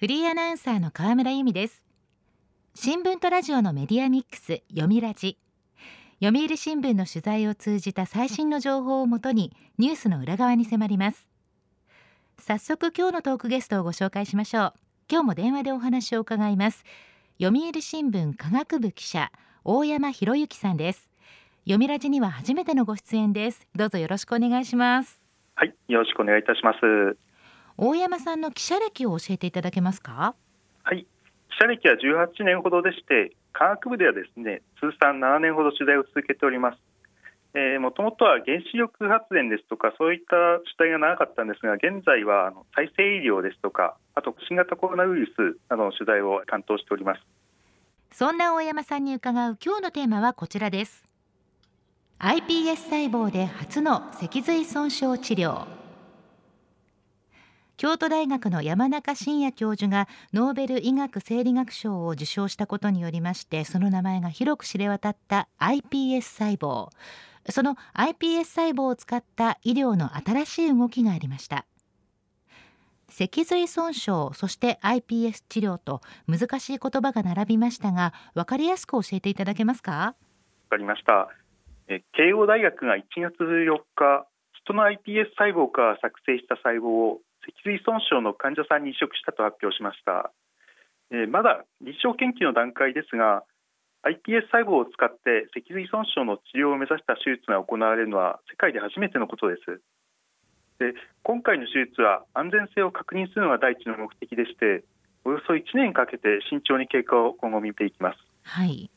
フリーアナウンサーの河村由美です。新聞とラジオのメディアミックス読みラジ。読売新聞の取材を通じた最新の情報をもとにニュースの裏側に迫ります。早速今日のトークゲストをご紹介しましょう。今日も電話でお話を伺います。読売新聞科学部記者大山博之さんです。読みラジには初めてのご出演です。どうぞよろしくお願いします。はいよろしくお願いいたします。大山さんの記者歴を教えていただけますか？はい。記者歴は18年ほどでして科学部ではですね通算7年ほど取材を続けております。もともとは原子力発電ですとかそういった取材が長かったんですが現在はあの再生医療ですとかあと新型コロナウイルスなどの取材を担当しております。そんな大山さんに伺う今日のテーマはこちらです。iPS 細胞で初の脊髄損傷治療京都大学の山中伸也教授がノーベル医学生理学賞を受賞したことによりましてその名前が広く知れ渡った iPS 細胞。その iPS 細胞を使った医療の新しい動きがありました。脊髄損傷そして iPS 治療と難しい言葉が並びましたが分かりやすく教えていただけますか？わかりました。え慶応大学が1月4日人の iPS 細胞から作成した細胞を脊髄損傷の患者さんに移植したと発表しました、えー、まだ臨床研究の段階ですが iPS 細胞を使って脊髄損傷の治療を目指した手術が行われるのは世界で初めてのことです。で今回の手術は安全性を確認するのが第一の目的でしておよそ1年かけて慎重に経過を今後見ていきます、はい、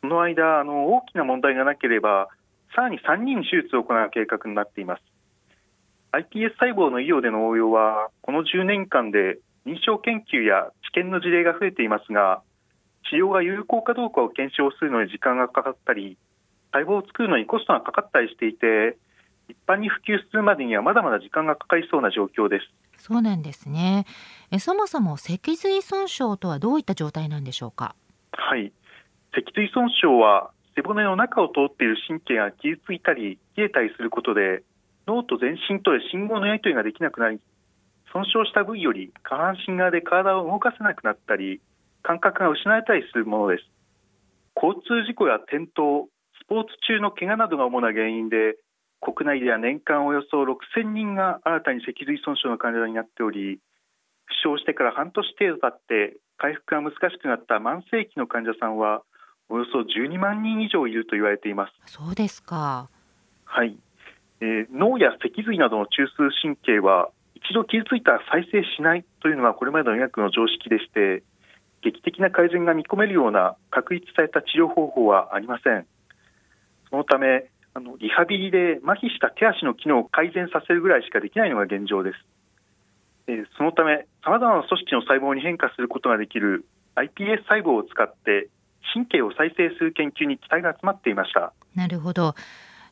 その間あの大きな問題がなければさらに3人手術を行う計画になっています iPS 細胞の医療での応用はこの10年間で臨床研究や治験の事例が増えていますが治療が有効かどうかを検証するのに時間がかかったり細胞を作るのにコストがかかったりしていて一般に普及するまでにはまだまだ時間がかかりそうな状況です。そうなんですね。えそもそも脊髄損傷とはどういった状態なんでしょうか？はい。脊髄損傷は背骨の中を通っている神経が傷ついたり冷えたりすることで脳と全身とで信号のやり取りができなくなり損傷した部位より下半身側で体を動かせなくなったり感覚が失われたりするものです。交通事故や転倒スポーツ中の怪我などが主な原因で国内では年間およそ6000人が新たに脊髄損傷の患者になっており負傷してから半年程度経って回復が難しくなった慢性期の患者さんはおよそ12万人以上いると言われています。そうですか。はいえー、脳や脊髄などの中枢神経は一度傷ついたら再生しないというのがこれまでの医学の常識でして劇的な改善が見込めるような確立された治療方法はありません。そのためあのリハビリで麻痺した手足の機能を改善させるぐらいしかできないのが現状です、えー、そのためさまざまな組織の細胞に変化することができる iPS 細胞を使って神経を再生する研究に期待が集まっていました。なるほど。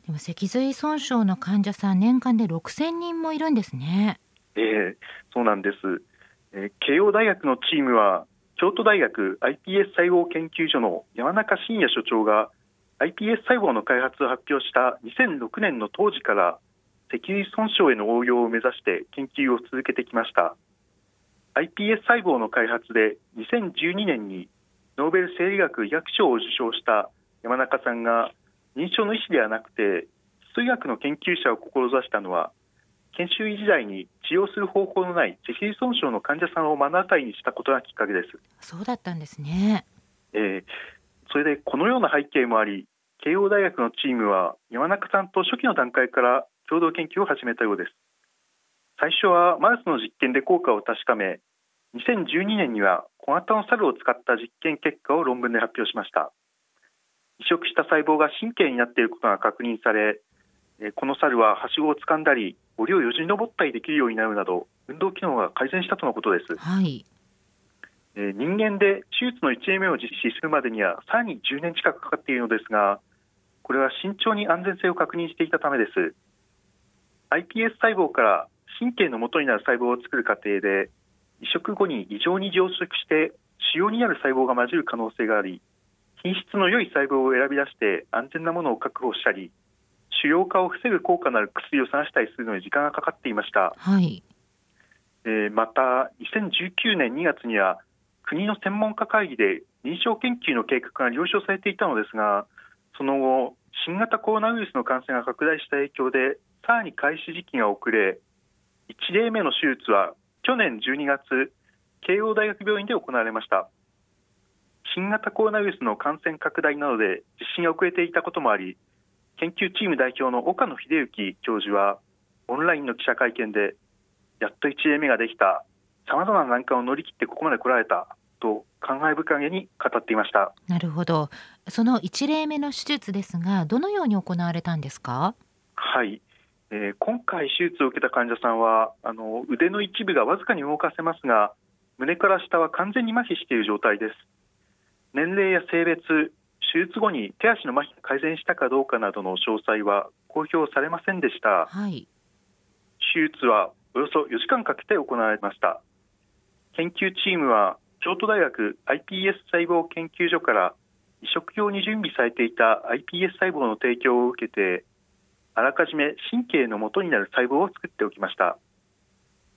でも脊髄損傷の患者さん年間で6000人もいるんですね。えー、そうなんです、えー、慶応大学のチームは京都大学 iPS 細胞研究所の山中伸也所長が iPS 細胞の開発を発表した2006年の当時から脊髄損傷への応用を目指して研究を続けてきました iPS 細胞の開発で2012年にノーベル生理学医学賞を受賞した山中さんが認知症の医師ではなくて基礎医学の研究者を志したのは研修医時代に治療する方法のない脊髄損傷の患者さんを目の当たりにしたことがきっかけです。そうだったんですね、えー、それでこのような背景もあり慶応大学のチームは山中さんと初期の段階から共同研究を始めたようです。最初はマウスの実験で効果を確かめ2012年には小型の猿を使った実験結果を論文で発表しました移植した細胞が神経になっていることが確認されこの猿ははしごを掴んだり檻をよじ登ったりできるようになるなど運動機能が改善したとのことです、はい、人間で手術の1例目を実施するまでにはさらに10年近くかかっているのですがこれは慎重に安全性を確認していたためです。iPS 細胞から神経の元になる細胞を作る過程で移植後に異常に増殖して腫瘍になる細胞が混じる可能性があり品質の良い細胞を選び出して安全なものを確保したり腫瘍化を防ぐ効果のある薬を探したりするのに時間がかかっていました、はい、えー、また2019年2月には国の専門家会議で臨床研究の計画が了承されていたのですがその後新型コロナウイルスの感染が拡大した影響でさらに開始時期が遅れ1例目の手術は去年12月慶応大学病院で行われました新型コロナウイルスの感染拡大などで実施が遅れていたこともあり研究チーム代表の岡野秀幸教授はオンラインの記者会見でやっと1例目ができたさまざまな難関を乗り切ってここまで来られたと感慨深げに語っていました。なるほど。その1例目の手術ですがどのように行われたんですか？はい、えー、今回手術を受けた患者さんはあの腕の一部がわずかに動かせますが胸から下は完全に麻痺している状態です年齢や性別手術後に手足の麻痺が改善したかどうかなどの詳細は公表されませんでした、はい、手術はおよそ4時間かけて行われました。研究チームは京都大学 iPS 細胞研究所から移植用に準備されていた iPS 細胞の提供を受けてあらかじめ神経の元になる細胞を作っておきました。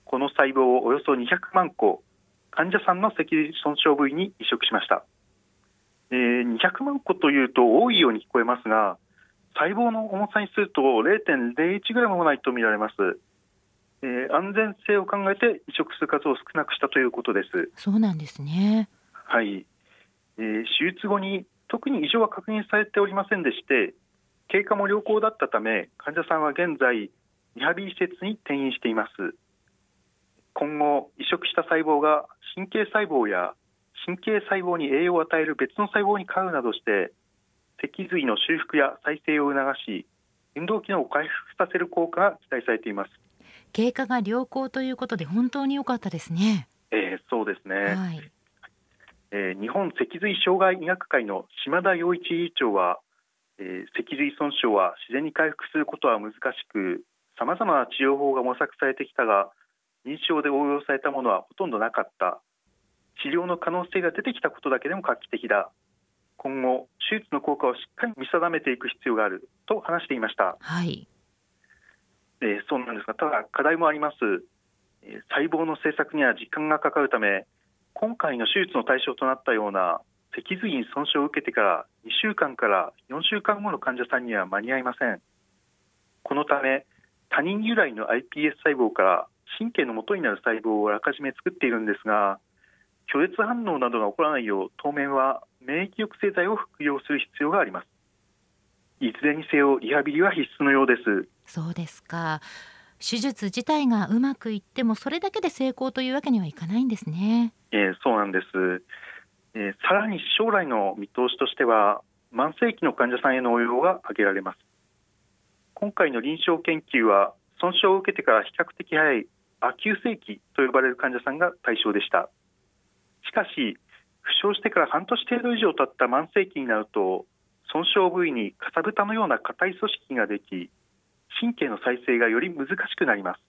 この細胞をおよそ200万個患者さんの脊髄損傷部位に移植しました、えー、200万個というと多いように聞こえますが細胞の重さにすると0.01グラムもないと見られますえー、安全性を考えて移植する数を少なくしたということです。そうなんですね。はい、えー、手術後に特に異常は確認されておりませんでして、経過も良好だったため、患者さんは現在リハビリ施設に転院しています。今後移植した細胞が神経細胞や神経細胞に栄養を与える別の細胞に変わるなどして脊髄の修復や再生を促し運動機能を回復させる効果が期待されています経過が良好ということで本当に良かったですね。えー、そうですね。はい。えー、日本脊髄障害医学会の島田洋一理事長は、えー、脊髄損傷は自然に回復することは難しく、さまざまな治療法が模索されてきたが、認知症で応用されたものはほとんどなかった。治療の可能性が出てきたことだけでも画期的だ。今後、手術の効果をしっかり見定めていく必要があると話していました。はい。えー、そうなんですが、ただ課題もあります、えー、細胞の製作には時間がかかるため、今回の手術の対象となったような脊髄に損傷を受けてから2週間から4週間後の患者さんには間に合いません。このため、他人由来の iPS 細胞から神経の元になる細胞をあらかじめ作っているんですが、拒絶反応などが起こらないよう、当面は免疫抑制剤を服用する必要があります。いずれにせよリハビリは必須のようです。そうですか。手術自体がうまくいってもそれだけで成功というわけにはいかないんですね。えー、そうなんです。えー、さらに将来の見通しとしては慢性期の患者さんへの応用が挙げられます。今回の臨床研究は損傷を受けてから比較的早い亜急性期と呼ばれる患者さんが対象でした。しかし負傷してから半年程度以上経った慢性期になると損傷部位にかさぶたのような硬い組織ができ神経の再生がより難しくなります。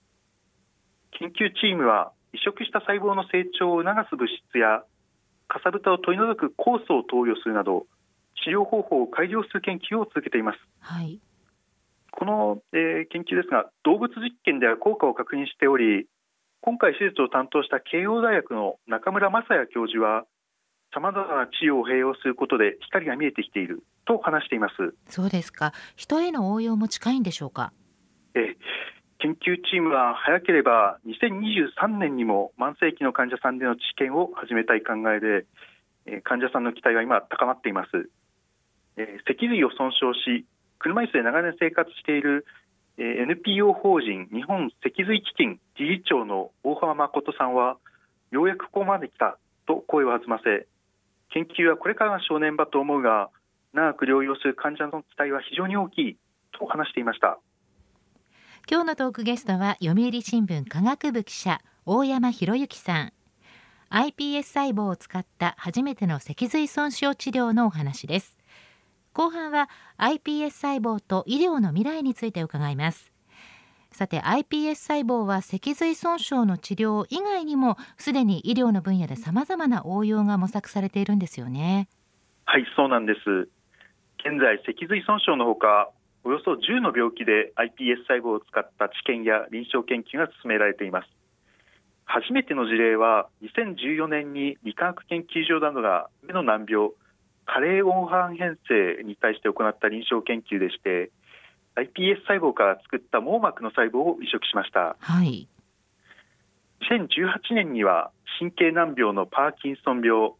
研究チームは移植した細胞の成長を促す物質やかさぶたを取り除く酵素を投与するなど治療方法を改良する研究を続けています、はい、この、えー、研究ですが動物実験では効果を確認しており今回手術を担当した慶応大学の中村雅也教授はさまざまな治療を併用することで光が見えてきていると話しています。そうですか。人への応用も近いんでしょうか？え研究チームは早ければ2023年にも慢性期の患者さんでの治験を始めたい考えで、え患者さんの期待は今高まっています、え脊髄を損傷し車椅子で長年生活している NPO 法人日本脊髄基金理事長の大浜誠さんはようやくここまで来たと声を弾ませ研究はこれからが正念場と思うが長く療養する患者の期待は非常に大きいと話していました。今日のトークゲストは読売新聞科学部記者大山博之さん。iPS 細胞を使った初めての脊髄損傷治療のお話です。後半は iPS 細胞と医療の未来について伺います。さて iPS 細胞は脊髄損傷の治療以外にもすでに医療の分野でさまざまな応用が模索されているんですよね。はいそうなんです。現在脊髄損傷のほかおよそ10の病気で iPS 細胞を使った治験や臨床研究が進められています。初めての事例は2014年に理化学研究所などが目の難病加齢黄斑変性に対して行った臨床研究でして iPS 細胞から作った網膜の細胞を移植しました、はい、2018年には神経難病のパーキンソン病。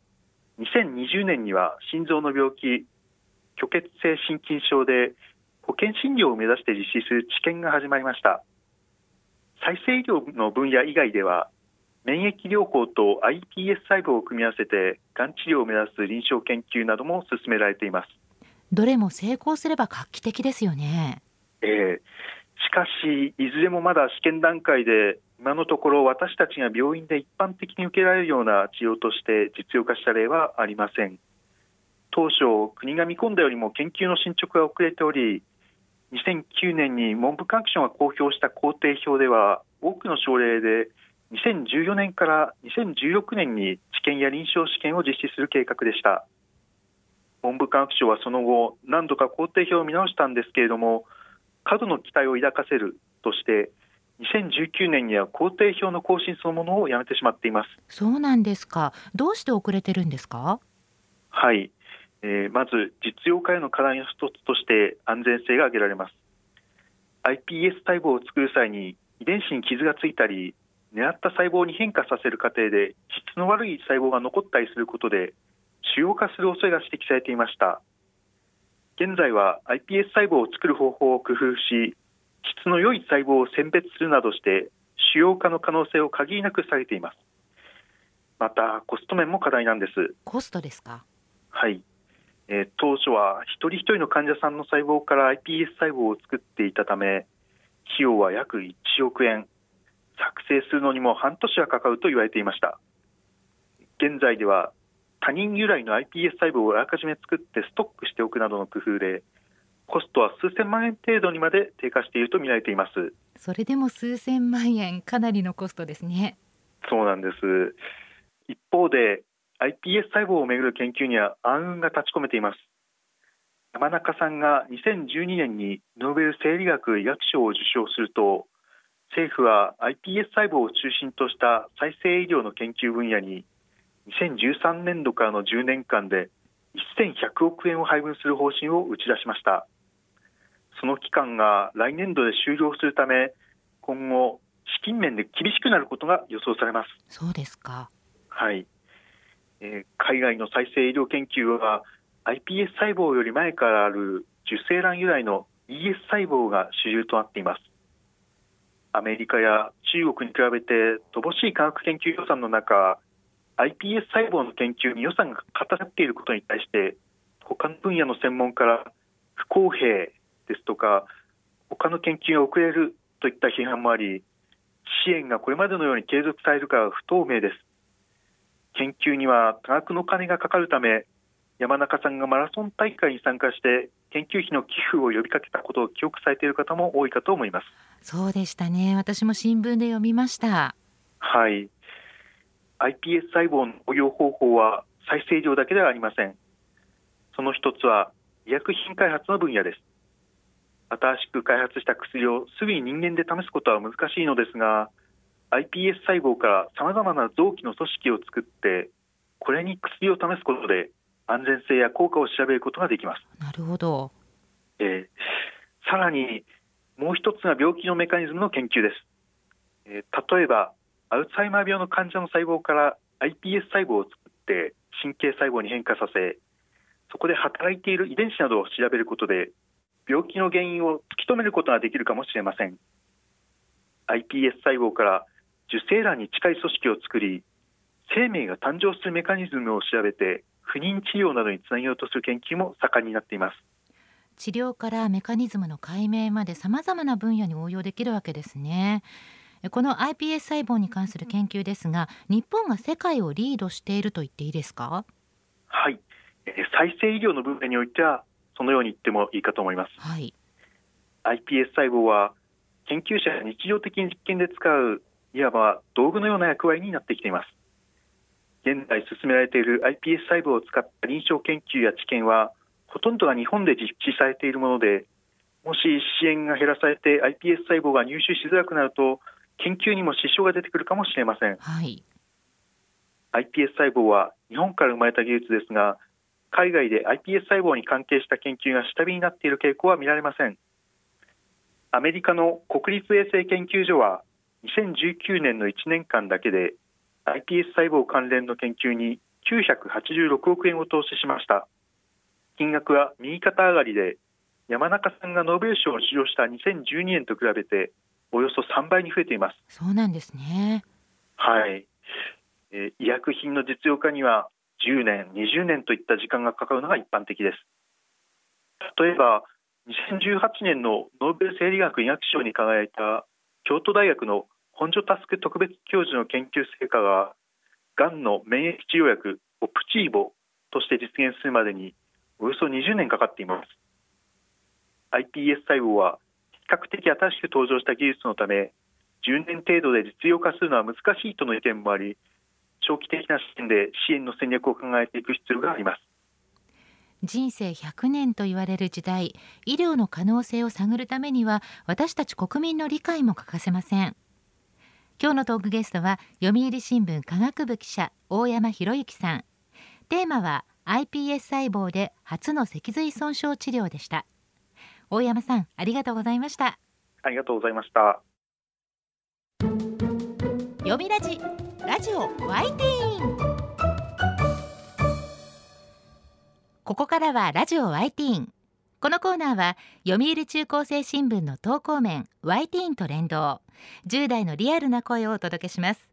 2020年には心臓の病気虚血性心筋症で保険診療を目指して実施する治験が始まりました。再生医療の分野以外では免疫療法と iPS 細胞を組み合わせてがん治療を目指す臨床研究なども進められています。どれも成功すれば画期的ですよね。えー、しかしいずれもまだ試験段階で今のところ私たちが病院で一般的に受けられるような治療として実用化した例はありません。当初国が見込んだよりも研究の進捗が遅れており2009年に文部科学省が公表した工程表では多くの症例で2014年から2016年に治験や臨床試験を実施する計画でした。文部科学省はその後何度か工程表を見直したんですけれども過度の期待を抱かせるとして2019年には工程表の更新そのものをやめてしまっています。そうなんですか。どうして遅れてるんですか？はい、えー、まず実用化への課題の一つとして安全性が挙げられます。iPS 細胞を作る際に遺伝子に傷がついたり狙った細胞に変化させる過程で質の悪い細胞が残ったりすることで腫瘍化する恐れが指摘されていました。現在は iPS 細胞を作る方法を工夫し質の良い細胞を選別するなどして腫瘍化の可能性を限りなく下げています。またコスト面も課題なんです。コストですか？はい、えー、当初は一人一人の患者さんの細胞から iPS 細胞を作っていたため費用は約1億円作成するのにも半年はかかると言われていました。現在では他人由来の iPS 細胞をあらかじめ作ってストックしておくなどの工夫でコストは数千万円程度にまで低下していると見られています。それでも数千万円かなりのコストですね。そうなんです。一方で iPS 細胞をめぐる研究には暗雲が立ち込めています。山中さんが2012年にノーベル生理学医学賞を受賞すると政府は iPS 細胞を中心とした再生医療の研究分野に2013年度からの10年間で1100億円を配分する方針を打ち出しました。その期間が来年度で終了するため今後資金面で厳しくなることが予想されます。そうですか。はい、えー、海外の再生医療研究は iPS 細胞より前からある受精卵由来の ES 細胞が主流となっていますアメリカや中国に比べて乏しい科学研究予算の中 iPS 細胞の研究に予算が偏っていることに対して他の分野の専門家ら不公平ですとか他の研究が遅れるといった批判もあり支援がこれまでのように継続されるかは不透明です。研究には多額の金がかかるため山中さんがマラソン大会に参加して研究費の寄付を呼びかけたことを記憶されている方も多いかと思います。そうでしたね。私も新聞で読みました。はい。iPS 細胞の応用方法は再生医療だけではありません。その一つは医薬品開発の分野です。新しく開発した薬をすぐに人間で試すことは難しいのですが iPS 細胞からさまざまな臓器の組織を作ってこれに薬を試すことで安全性や効果を調べることができます。なるほど、えー、さらにもう一つが病気のメカニズムの研究です、えー、例えばアルツハイマー病の患者の細胞から iPS 細胞を作って神経細胞に変化させそこで働いている遺伝子などを調べることで病気の原因を突き止めることができるかもしれません。iPS 細胞から受精卵に近い組織を作り生命が誕生するメカニズムを調べて不妊治療などにつなげようとする研究も盛んになっています。治療からメカニズムの解明までさまざまな分野に応用できるわけですね。この iPS 細胞に関する研究ですが日本が世界をリードしていると言っていいですか？はい。再生医療の分野においてはそのように言ってもいいかと思います、はい、iPS 細胞は研究者が日常的に実験で使ういわば道具のような役割になってきています。現在進められている iPS 細胞を使った臨床研究や治験はほとんどが日本で実施されているものでもし支援が減らされて iPS 細胞が入手しづらくなると研究にも支障が出てくるかもしれません、はい、iPS 細胞は日本から生まれた技術ですが海外で iPS 細胞に関係した研究が下火になっている傾向は見られません。アメリカの国立衛生研究所は2019年の1年間だけで iPS 細胞関連の研究に986億円を投資しました金額は右肩上がりで山中さんがノーベル賞を使用した2012年と比べておよそ3倍に増えています。そうなんですね。はい、えー、医薬品の実用化には10年20年といった時間がかかるのが一般的です。例えば2018年のノーベル生理学医学賞に輝いた京都大学の本庶タスク特別教授の研究成果ががんの免疫治療薬オプチーボとして実現するまでにおよそ20年かかっています。iPS 細胞は比較的新しく登場した技術のため10年程度で実用化するのは難しいとの意見もあり長期的な視点で支援の戦略を考えていく必要があります。人生100年と言われる時代医療の可能性を探るためには私たち国民の理解も欠かせません。今日のトークゲストは読売新聞科学部記者大山博之さん。テーマは iPS 細胞で初の脊髄損傷治療でした。大山さんありがとうございました。ありがとうございました。読みラジラジオワイティーン。ここからはラジオワイティーン。このコーナーは読売中高生新聞の投稿面ワイティーンと連動。10代のリアルな声をお届けします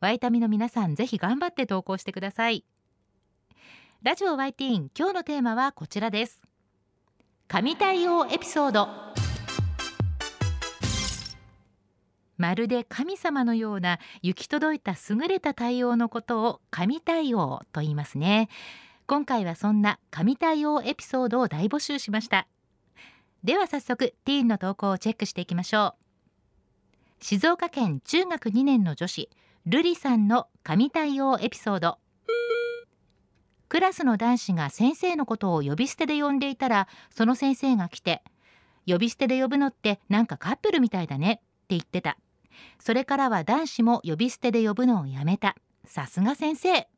ワイタミの皆さんぜひ頑張って投稿してください。ラジオ YT 今日のテーマはこちらです。神対応エピソード。まるで神様のような行き届いた優れた対応のことを神対応と言いますね。今回はそんな神対応エピソードを大募集しました。では早速ティーンの投稿をチェックしていきましょう。静岡県中学2年の女子ルリさんの神対応エピソード。クラスの男子が先生のことを呼び捨てで呼んでいたらその先生が来て呼び捨てで呼ぶのってなんかカップルみたいだねって言ってた。それからは男子も呼び捨てで呼ぶのをやめた。さすが先生。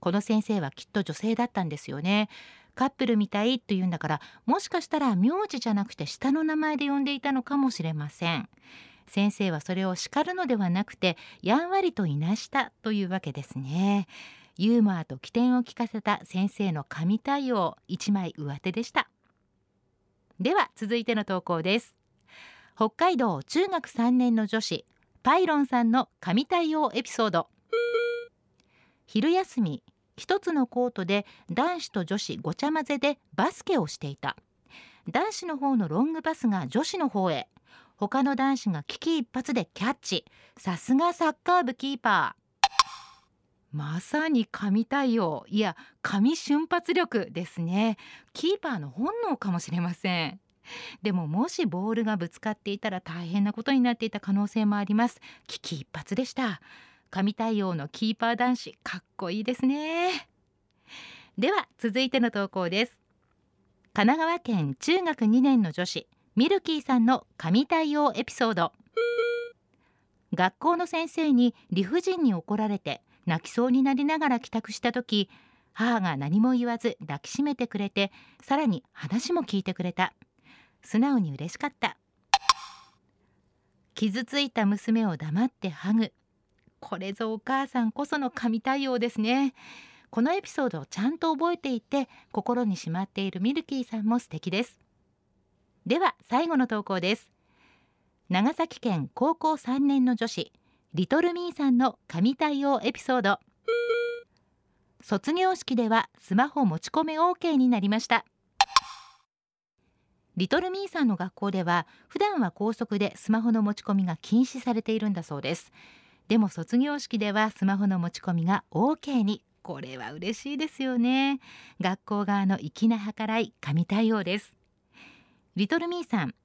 この先生はきっと女性だったんですよね。カップルみたいというんだからもしかしたら名字じゃなくて下の名前で呼んでいたのかもしれません。先生はそれを叱るのではなくてやんわりといなしたというわけですね。ユーモアと起点を聞かせた先生の神対応一枚上手でした。では続いての投稿です。北海道中学3年の女子パイロンさんの神対応エピソード。昼休み一つのコートで男子と女子ごちゃ混ぜでバスケをしていた。男子の方のロングパスが女子の方へ。他の男子が危機一髪でキャッチ。さすがサッカー部キーパー。まさに神対応。いや神瞬発力ですね。キーパーの本能かもしれません。でももしボールがぶつかっていたら大変なことになっていた可能性もあります。危機一髪でした。神対応のキーパー男子かっこいいですね。では続いての投稿です。神奈川県中学2年の女子。ミルキーさんの神対応エピソード。学校の先生に理不尽に怒られて泣きそうになりながら帰宅した時母が何も言わず抱きしめてくれてさらに話も聞いてくれた。素直に嬉しかった。傷ついた娘を黙ってハグ。これぞお母さんこその神対応ですね。このエピソードをちゃんと覚えていて心にしまっているミルキーさんも素敵です。では最後の投稿です。長崎県高校3年の女子リトルミーさんの神対応エピソード。卒業式ではスマホ持ち込め OK になりました。リトルミーさんの学校では普段は校則でスマホの持ち込みが禁止されているんだそうです。でも卒業式ではスマホの持ち込みが OK に。これは嬉しいですよね。学校側の粋な計らい神対応です。リトルミーさん。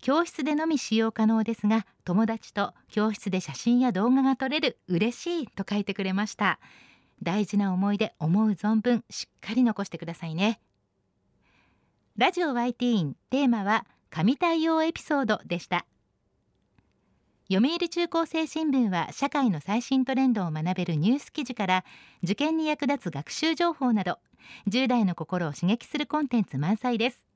教室でのみ使用可能ですが友達と教室で写真や動画が撮れる嬉しいと書いてくれました。大事な思い出思う存分しっかり残してくださいね。ラジオ YT インテーマは神対応エピソードでした。読売中高生新聞は社会の最新トレンドを学べるニュース記事から受験に役立つ学習情報など10代の心を刺激するコンテンツ満載です。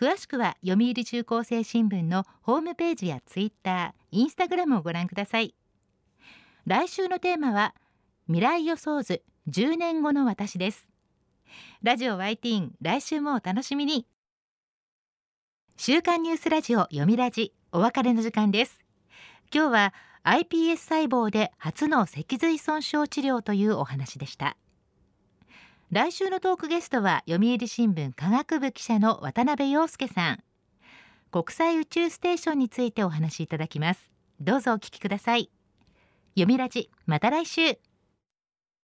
詳しくは読売中高生新聞のホームページやツイッター、インスタグラムをご覧ください。来週のテーマは未来予想図10年後の私です。ラジオ YT 来週もお楽しみに。週刊ニュースラジオ読みラジお別れの時間です。今日は iPS 細胞で初の脊髄損傷治療というお話でした。来週のトークゲストは読売新聞科学部記者の渡辺陽介さん。国際宇宙ステーションについてお話しいただきます。どうぞお聞きください。読みラジまた来週。